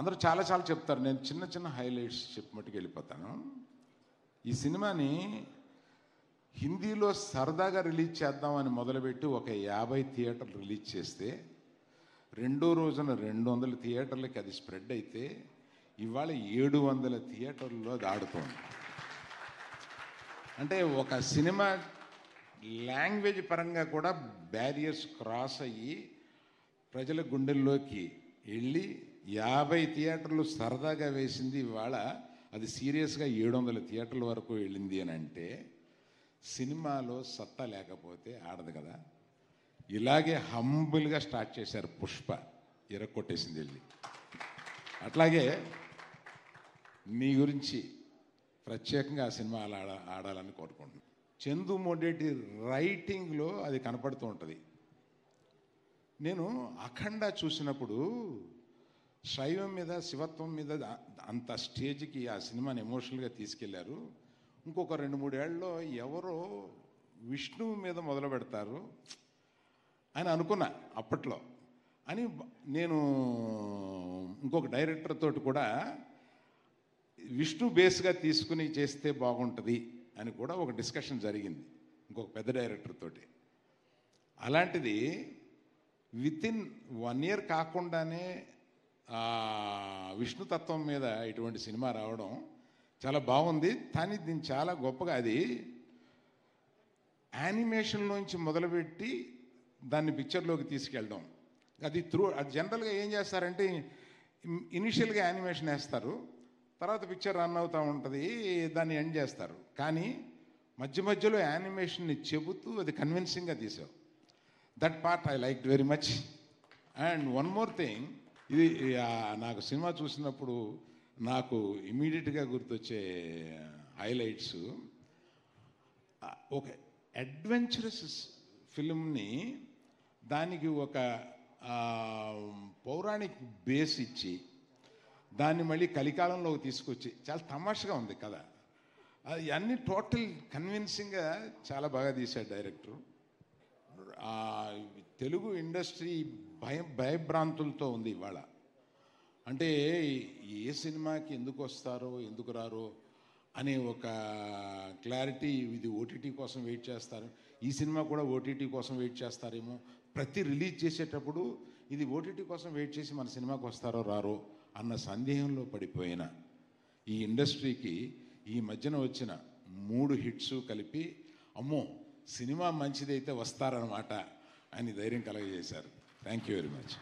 అందరూ చాలా చాలా చెప్తారు. నేను చిన్న చిన్న హైలైట్స్ చెప్పమట్టుకు వెళ్ళిపోతాను. ఈ సినిమాని హిందీలో సరదాగా రిలీజ్ చేద్దామని మొదలుపెట్టి ఒక యాభై థియేటర్లు రిలీజ్ చేస్తే రెండో రోజున రెండు వందల థియేటర్లకి అది స్ప్రెడ్ అయితే ఇవాళ ఏడు వందల థియేటర్లలో అది ఆడుతోంది. అంటే ఒక సినిమా లాంగ్వేజ్ పరంగా కూడా బ్యారియర్స్ క్రాస్ అయ్యి ప్రజల గుండెల్లోకి వెళ్ళి యాభై థియేటర్లు సరదాగా వేసింది ఇవాళ అది సీరియస్గా ఏడు వందల థియేటర్ల వరకు వెళ్ళింది అని అంటే సినిమాలో సత్తా లేకపోతే ఆడదు కదా. ఇలాగే హంబుల్గా స్టార్ట్ చేశారు పుష్ప ఇరక్కొట్టేసింది వెళ్ళి. అట్లాగే మీ గురించి ప్రత్యేకంగా ఆ సినిమా అలా ఆడ ఆడాలని కోరుకుంటున్నాను. చందు మొండేటి రైటింగ్లో అది కనపడుతూ ఉంటుంది. నేను అఖండ చూసినప్పుడు శైవం మీద శివత్వం మీద అంత స్టేజ్కి ఆ సినిమాని ఎమోషనల్గా తీసుకెళ్ళారు. ఇంకొక రెండు మూడేళ్ళలో ఎవరో విష్ణువు మీద మొదలు పెడతారు అని అనుకున్నా అప్పట్లో. అని నేను ఇంకొక డైరెక్టర్ తోటి కూడా విష్ణు బేస్గా తీసుకుని చేస్తే బాగుంటుంది అని కూడా ఒక డిస్కషన్ జరిగింది ఇంకొక పెద్ద డైరెక్టర్ తోటి. అలాంటిది విత్ ఇన్ వన్ ఇయర్ కాకుండానే విష్ణుతత్వం మీద ఇటువంటి సినిమా రావడం చాలా బాగుంది. కానీ దీన్ని చాలా గొప్పగా అది యానిమేషన్లోంచి మొదలుపెట్టి దాన్ని పిక్చర్లోకి తీసుకెళ్ళడం. అది త్రూ అది జనరల్గా ఏం చేస్తారంటే ఇనిషియల్గా యానిమేషన్ వేస్తారు. తర్వాత పిక్చర్ రన్ అవుతూ ఉంటుంది దాన్ని ఎండ్ చేస్తారు. కానీ మధ్య మధ్యలో యానిమేషన్ని చెబుతూ అది కన్విన్సింగ్గా తీసావు. That part I like very much. And one more thing ఇది నాకు సినిమా చూసినప్పుడు నాకు ఇమీడియట్గా గుర్తొచ్చే హైలైట్స్. ఒక అడ్వెంచరస్ ఫిల్మ్ని దానికి ఒక పౌరాణిక్ బేస్ ఇచ్చి దాన్ని మళ్ళీ కలికాలంలోకి తీసుకొచ్చి చాలా తమాషగా ఉంది కదా అది అన్ని టోటల్ కన్విన్సింగ్గా చాలా బాగా తీశాడు డైరెక్టర్. తెలుగు ఇండస్ట్రీ భయం భయభ్రాంతులతో ఉంది ఇవాళ. అంటే ఏ సినిమాకి ఎందుకు వస్తారో ఎందుకు రారో అనే ఒక క్లారిటీ ఇది ఓటీటీ కోసం వెయిట్ చేస్తారు. ఈ సినిమా కూడా ఓటీటీ కోసం వెయిట్ చేస్తారేమో. ప్రతి రిలీజ్ చేసేటప్పుడు ఇది ఓటీటీ కోసం వెయిట్ చేసి మన సినిమాకి వస్తారో రారో అన్న సందేహంలో పడిపోయిన ఈ ఇండస్ట్రీకి ఈ మధ్యన వచ్చిన మూడు హిట్స్ కలిపి అమ్మో సినిమా మంచిదైతే వస్తారనమాట అని ధైర్యం కలగజేశారు. Thank you very much